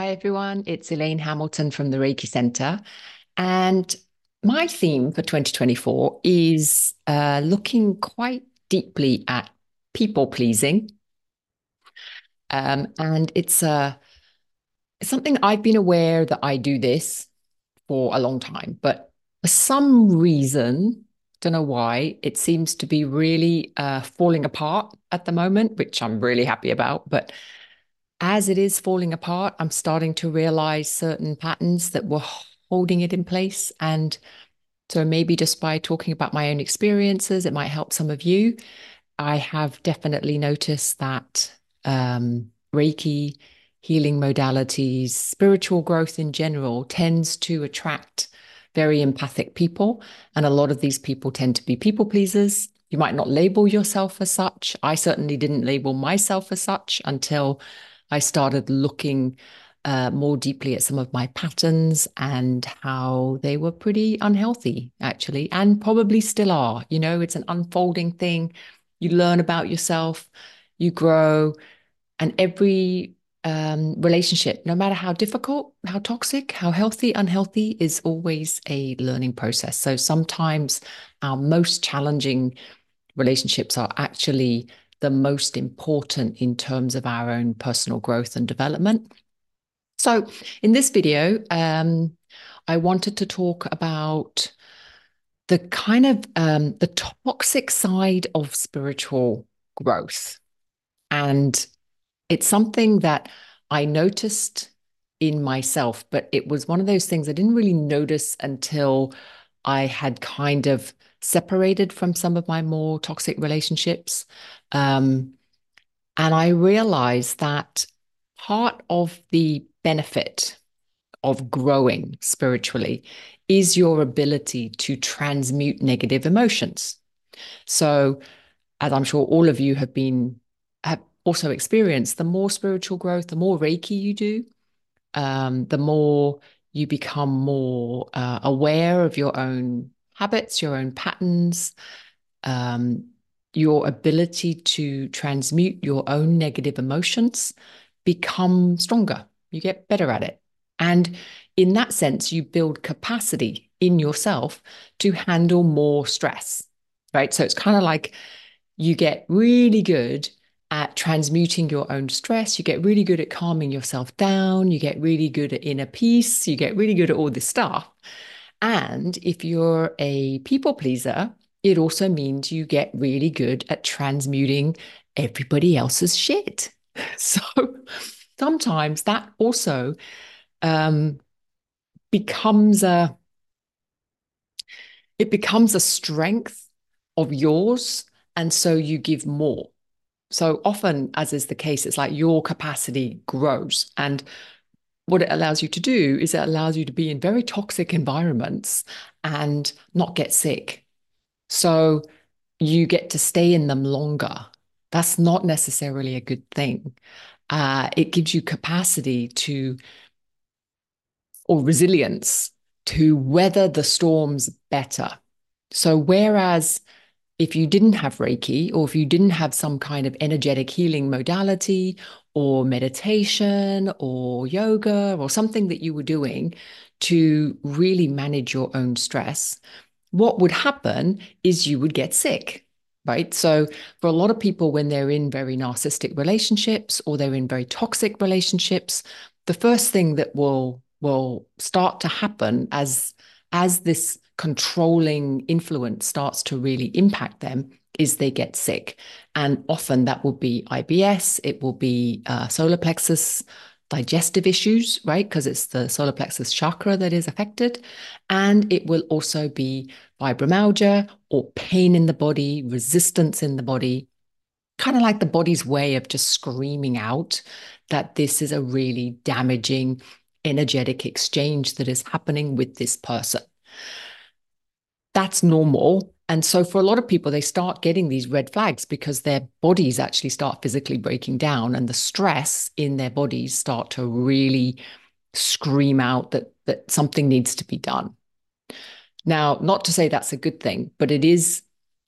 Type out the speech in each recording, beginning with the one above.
Hi, everyone. It's Elaine Hamilton from the Reiki Center. And my theme for 2024 is uh, looking quite deeply at people pleasing. Um, and it's, uh, something I've been aware that I do this for a long time, but for some reason, don't know why, it seems to be really uh, falling apart at the moment, which I'm really happy about. But as it is falling apart, I'm starting to realize certain patterns that were holding it in place. And so maybe just by talking about my own experiences, it might help some of you. I have definitely noticed that um, Reiki, healing modalities, spiritual growth in general tends to attract very empathic people. And a lot of these people tend to be people pleasers. You might not label yourself as such. I certainly didn't label myself as such until I started looking uh, more deeply at some of my patterns and how they were pretty unhealthy, actually, and probably still are. You know, it's an unfolding thing. You learn about yourself, you grow, and every um, relationship, no matter how difficult, how toxic, how healthy, unhealthy, is always a learning process. So sometimes our most challenging relationships are actually the most important in terms of our own personal growth and development. So, in this video, um, I wanted to talk about the kind of um, the toxic side of spiritual growth, and it's something that I noticed in myself, but it was one of those things I didn't really notice until I had kind of separated from some of my more toxic relationships. Um, and I realized that part of the benefit of growing spiritually is your ability to transmute negative emotions. So, as I'm sure all of you have been have also experienced, the more spiritual growth, the more Reiki you do, um, the more you become more uh, aware of your own habits, your own patterns, um, your ability to transmute your own negative emotions become stronger. You get better at it. And in that sense, you build capacity in yourself to handle more stress, right? So it's kind of like you get really good at transmuting your own stress. You get really good at calming yourself down. You get really good at inner peace. You get really good at all this stuff. And if you're a people pleaser, it also means you get really good at transmuting everybody else's shit. So sometimes that also um, becomes a it becomes a strength of yours and so you give more so often as is the case it's like your capacity grows and what it allows you to do is it allows you to be in very toxic environments and not get sick. So you get to stay in them longer. That's not necessarily a good thing. Uh, it gives you capacity to, or resilience to weather the storms better. So, whereas if you didn't have Reiki or if you didn't have some kind of energetic healing modality or meditation or yoga or something that you were doing to really manage your own stress, what would happen is you would get sick. Right. So, for a lot of people, when they're in very narcissistic relationships or they're in very toxic relationships, the first thing that will will start to happen as as this controlling influence starts to really impact them is they get sick. And often that will be IBS, it will be uh, solar plexus digestive issues, right? Because it's the solar plexus chakra that is affected. And it will also be fibromyalgia or pain in the body, resistance in the body, kind of like the body's way of just screaming out that this is a really damaging energetic exchange that is happening with this person that's normal. And so for a lot of people, they start getting these red flags because their bodies actually start physically breaking down and the stress in their bodies start to really scream out that, that something needs to be done. Now, not to say that's a good thing, but it is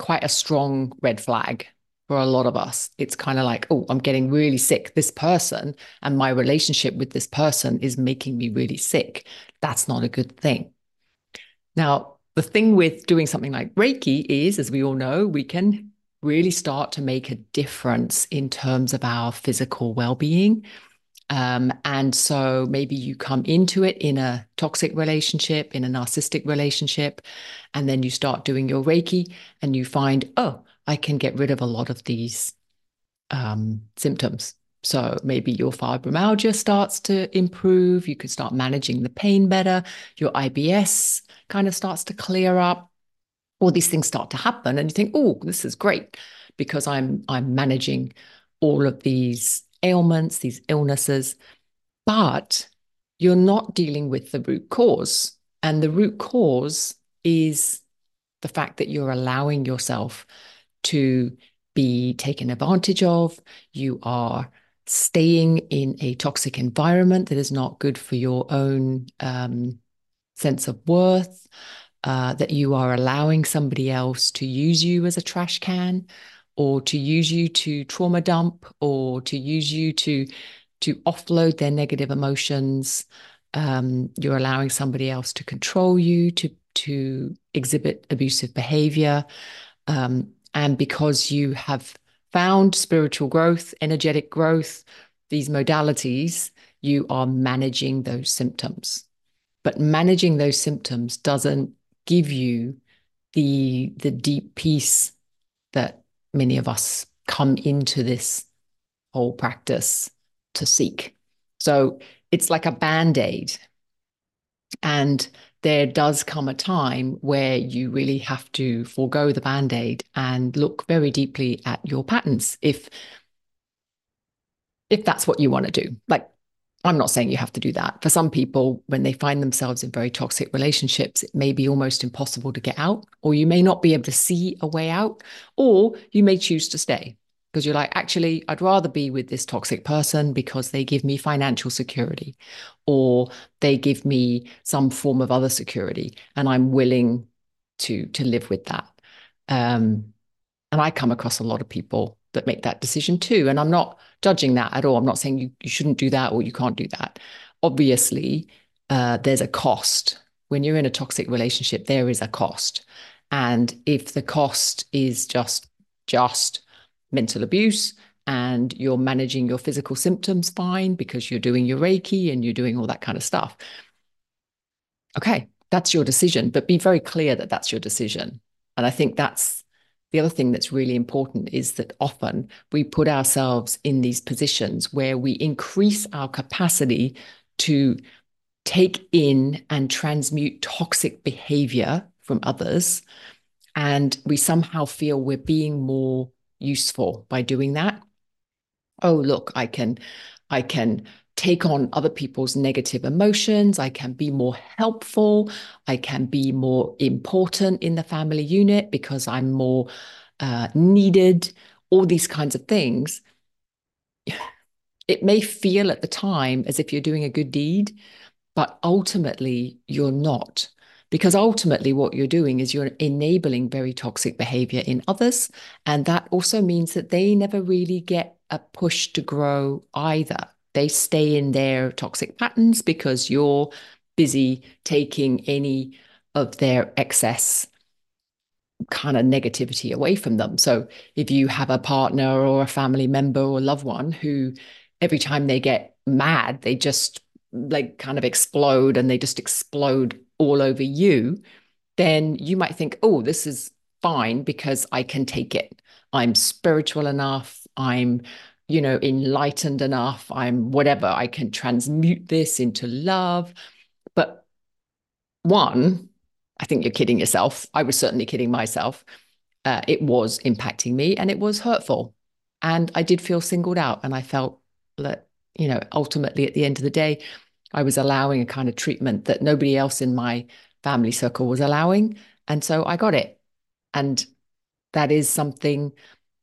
quite a strong red flag for a lot of us. It's kind of like, oh, I'm getting really sick. This person and my relationship with this person is making me really sick. That's not a good thing. Now, the thing with doing something like Reiki is, as we all know, we can really start to make a difference in terms of our physical well being. Um, and so maybe you come into it in a toxic relationship, in a narcissistic relationship, and then you start doing your Reiki and you find, oh, I can get rid of a lot of these um, symptoms. So maybe your fibromyalgia starts to improve. You can start managing the pain better. Your IBS kind of starts to clear up. All these things start to happen, and you think, "Oh, this is great," because I'm I'm managing all of these ailments, these illnesses, but you're not dealing with the root cause. And the root cause is the fact that you're allowing yourself to be taken advantage of. You are staying in a toxic environment that is not good for your own um, sense of worth. Uh, that you are allowing somebody else to use you as a trash can or to use you to trauma dump or to use you to to offload their negative emotions um, you're allowing somebody else to control you to to exhibit abusive behavior um, and because you have found spiritual growth energetic growth these modalities you are managing those symptoms but managing those symptoms doesn't give you the the deep peace that many of us come into this whole practice to seek. So it's like a band aid. And there does come a time where you really have to forego the band aid and look very deeply at your patterns if if that's what you want to do. Like I'm not saying you have to do that. For some people, when they find themselves in very toxic relationships, it may be almost impossible to get out, or you may not be able to see a way out, or you may choose to stay because you're like, actually, I'd rather be with this toxic person because they give me financial security or they give me some form of other security, and I'm willing to to live with that. Um, and I come across a lot of people that make that decision too. And I'm not judging that at all. I'm not saying you, you shouldn't do that or you can't do that. Obviously, uh, there's a cost. When you're in a toxic relationship, there is a cost. And if the cost is just just mental abuse and you're managing your physical symptoms fine because you're doing your Reiki and you're doing all that kind of stuff. Okay, that's your decision, but be very clear that that's your decision. And I think that's the other thing that's really important is that often we put ourselves in these positions where we increase our capacity to take in and transmute toxic behavior from others. And we somehow feel we're being more useful by doing that. Oh, look, I can, I can take on other people's negative emotions. I can be more helpful. I can be more important in the family unit because I'm more uh, needed, all these kinds of things. It may feel at the time as if you're doing a good deed, but ultimately you're not. Because ultimately, what you're doing is you're enabling very toxic behavior in others. And that also means that they never really get a push to grow either they stay in their toxic patterns because you're busy taking any of their excess kind of negativity away from them. So if you have a partner or a family member or loved one who every time they get mad, they just like kind of explode and they just explode all over you, then you might think, oh, this is fine because I can take it. I'm spiritual enough. I'm you know, enlightened enough. I'm whatever. I can transmute this into love. But one, I think you're kidding yourself. I was certainly kidding myself. Uh, it was impacting me and it was hurtful. And I did feel singled out. And I felt that, you know, ultimately at the end of the day, I was allowing a kind of treatment that nobody else in my family circle was allowing. And so I got it. And that is something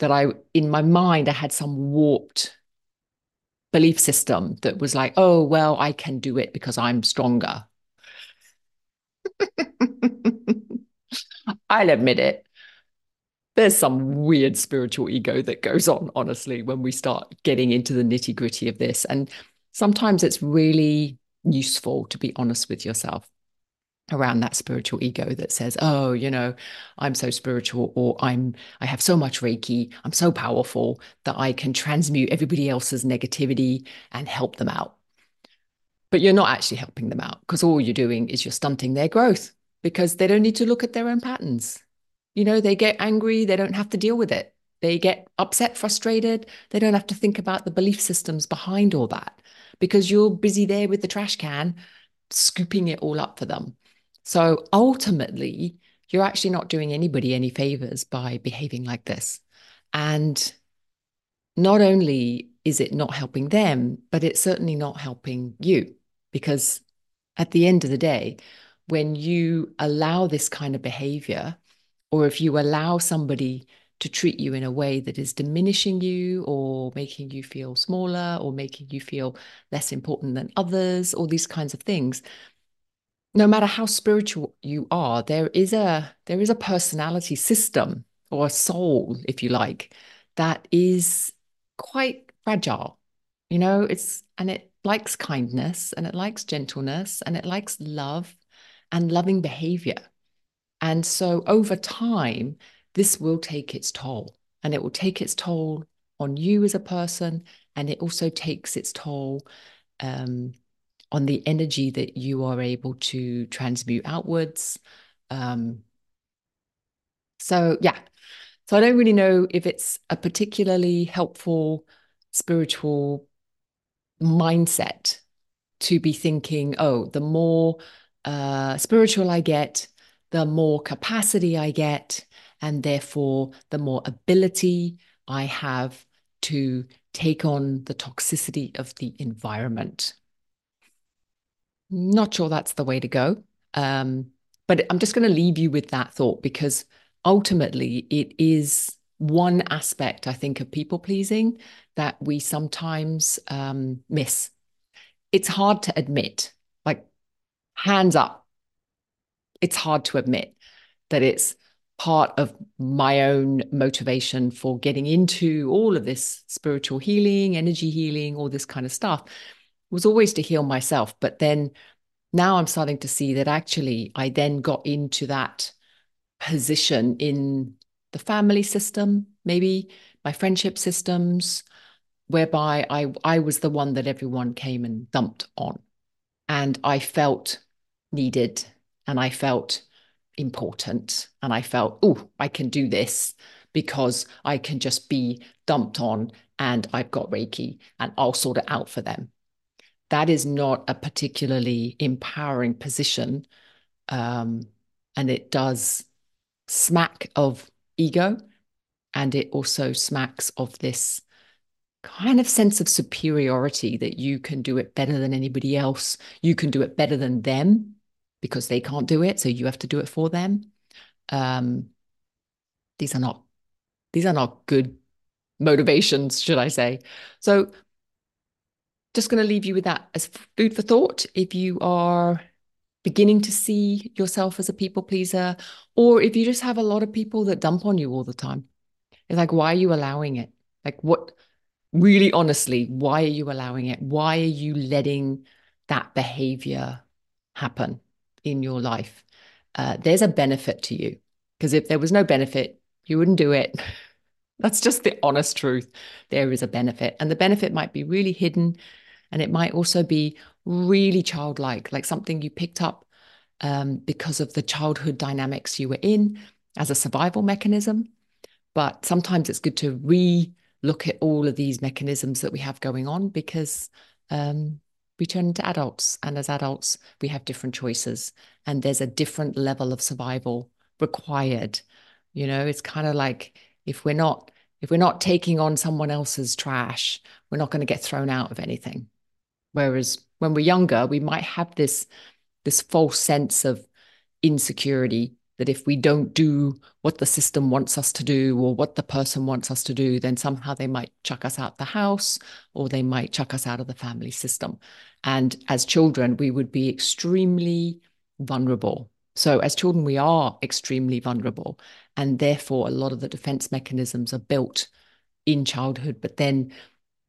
that I, in my mind, I had some warped belief system that was like, oh, well, I can do it because I'm stronger. I'll admit it. there's some weird spiritual ego that goes on, honestly, when we start getting into the nitty gritty of this. And sometimes it's really useful to be honest with yourself around that spiritual ego that says oh you know i'm so spiritual or i'm i have so much reiki i'm so powerful that i can transmute everybody else's negativity and help them out. But you're not actually helping them out because all you're doing is you're stunting their growth because they don't need to look at their own patterns. You know they get angry they don't have to deal with it. They get upset frustrated they don't have to think about the belief systems behind all that because you're busy there with the trash can scooping it all up for them so ultimately, you're actually not doing anybody any favors by behaving like this. And not only is it not helping them, but it's certainly not helping you because at the end of the day, when you allow this kind of behavior, or if you allow somebody to treat you in a way that is diminishing you or making you feel smaller or making you feel less important than others, all these kinds of things, no matter how spiritual you are, there is a there is a personality system or a soul, if you like, that is quite fragile. You know, it's and it likes kindness and it likes gentleness and it likes love and loving behavior. And so over time, this will take its toll and it will take its toll on you as a person. And it also takes its toll um, on the energy that you are able to transmute outwards. Um, so, yeah. So, I don't really know if it's a particularly helpful spiritual mindset to be thinking, oh, the more uh, spiritual I get, the more capacity I get, and therefore the more ability I have to take on the toxicity of the environment. Not sure that's the way to go. Um, but I'm just going to leave you with that thought because ultimately it is one aspect, I think, of people pleasing that we sometimes um, miss. It's hard to admit, like, hands up. It's hard to admit that it's part of my own motivation for getting into all of this spiritual healing, energy healing, all this kind of stuff was always to heal myself. But then now I'm starting to see that actually I then got into that position in the family system, maybe my friendship systems, whereby I I was the one that everyone came and dumped on. And I felt needed and I felt important and I felt, oh, I can do this because I can just be dumped on and I've got Reiki and I'll sort it out for them that is not a particularly empowering position. Um, and it does smack of ego. And it also smacks of this kind of sense of superiority that you can do it better than anybody else. You can do it better than them because they can't do it. So you have to do it for them. Um, these are not these are not good motivations, should I say. So just going to leave you with that as food for thought. If you are beginning to see yourself as a people pleaser, or if you just have a lot of people that dump on you all the time, it's like, why are you allowing it? Like, what really honestly, why are you allowing it? Why are you letting that behavior happen in your life? Uh, there's a benefit to you because if there was no benefit, you wouldn't do it. That's just the honest truth. There is a benefit, and the benefit might be really hidden and it might also be really childlike, like something you picked up um, because of the childhood dynamics you were in as a survival mechanism. But sometimes it's good to re look at all of these mechanisms that we have going on because um, we turn into adults. And as adults, we have different choices. And there's a different level of survival required. You know, it's kind of like if we're not if we're not taking on someone else's trash, we're not going to get thrown out of anything. Whereas when we're younger, we might have this this false sense of insecurity that if we don't do what the system wants us to do or what the person wants us to do, then somehow they might chuck us out the house or they might chuck us out of the family system. And as children, we would be extremely vulnerable So, as children, we are extremely vulnerable. And therefore, a lot of the defense mechanisms are built in childhood. But then,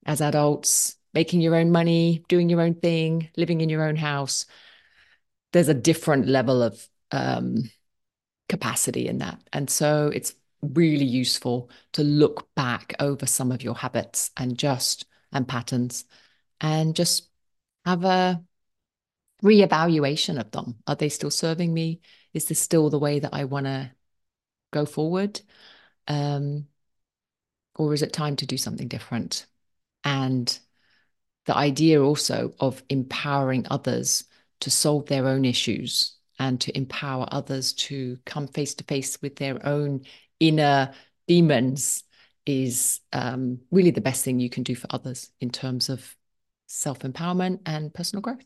as adults, making your own money, doing your own thing, living in your own house, there's a different level of um, capacity in that. And so, it's really useful to look back over some of your habits and just and patterns and just have a reevaluation of them. Are they still serving me? Is this still the way that I want to go forward? Um, or is it time to do something different? And the idea also of empowering others to solve their own issues and to empower others to come face to face with their own inner demons is um, really the best thing you can do for others in terms of self empowerment and personal growth.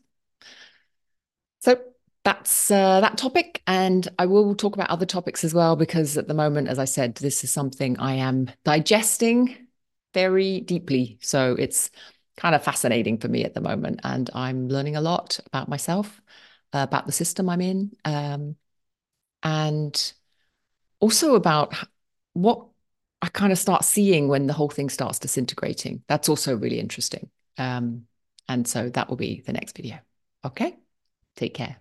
So that's uh, that topic. And I will talk about other topics as well, because at the moment, as I said, this is something I am digesting very deeply. So it's kind of fascinating for me at the moment. And I'm learning a lot about myself, about the system I'm in, um, and also about what I kind of start seeing when the whole thing starts disintegrating. That's also really interesting. Um, and so that will be the next video. Okay. Take care.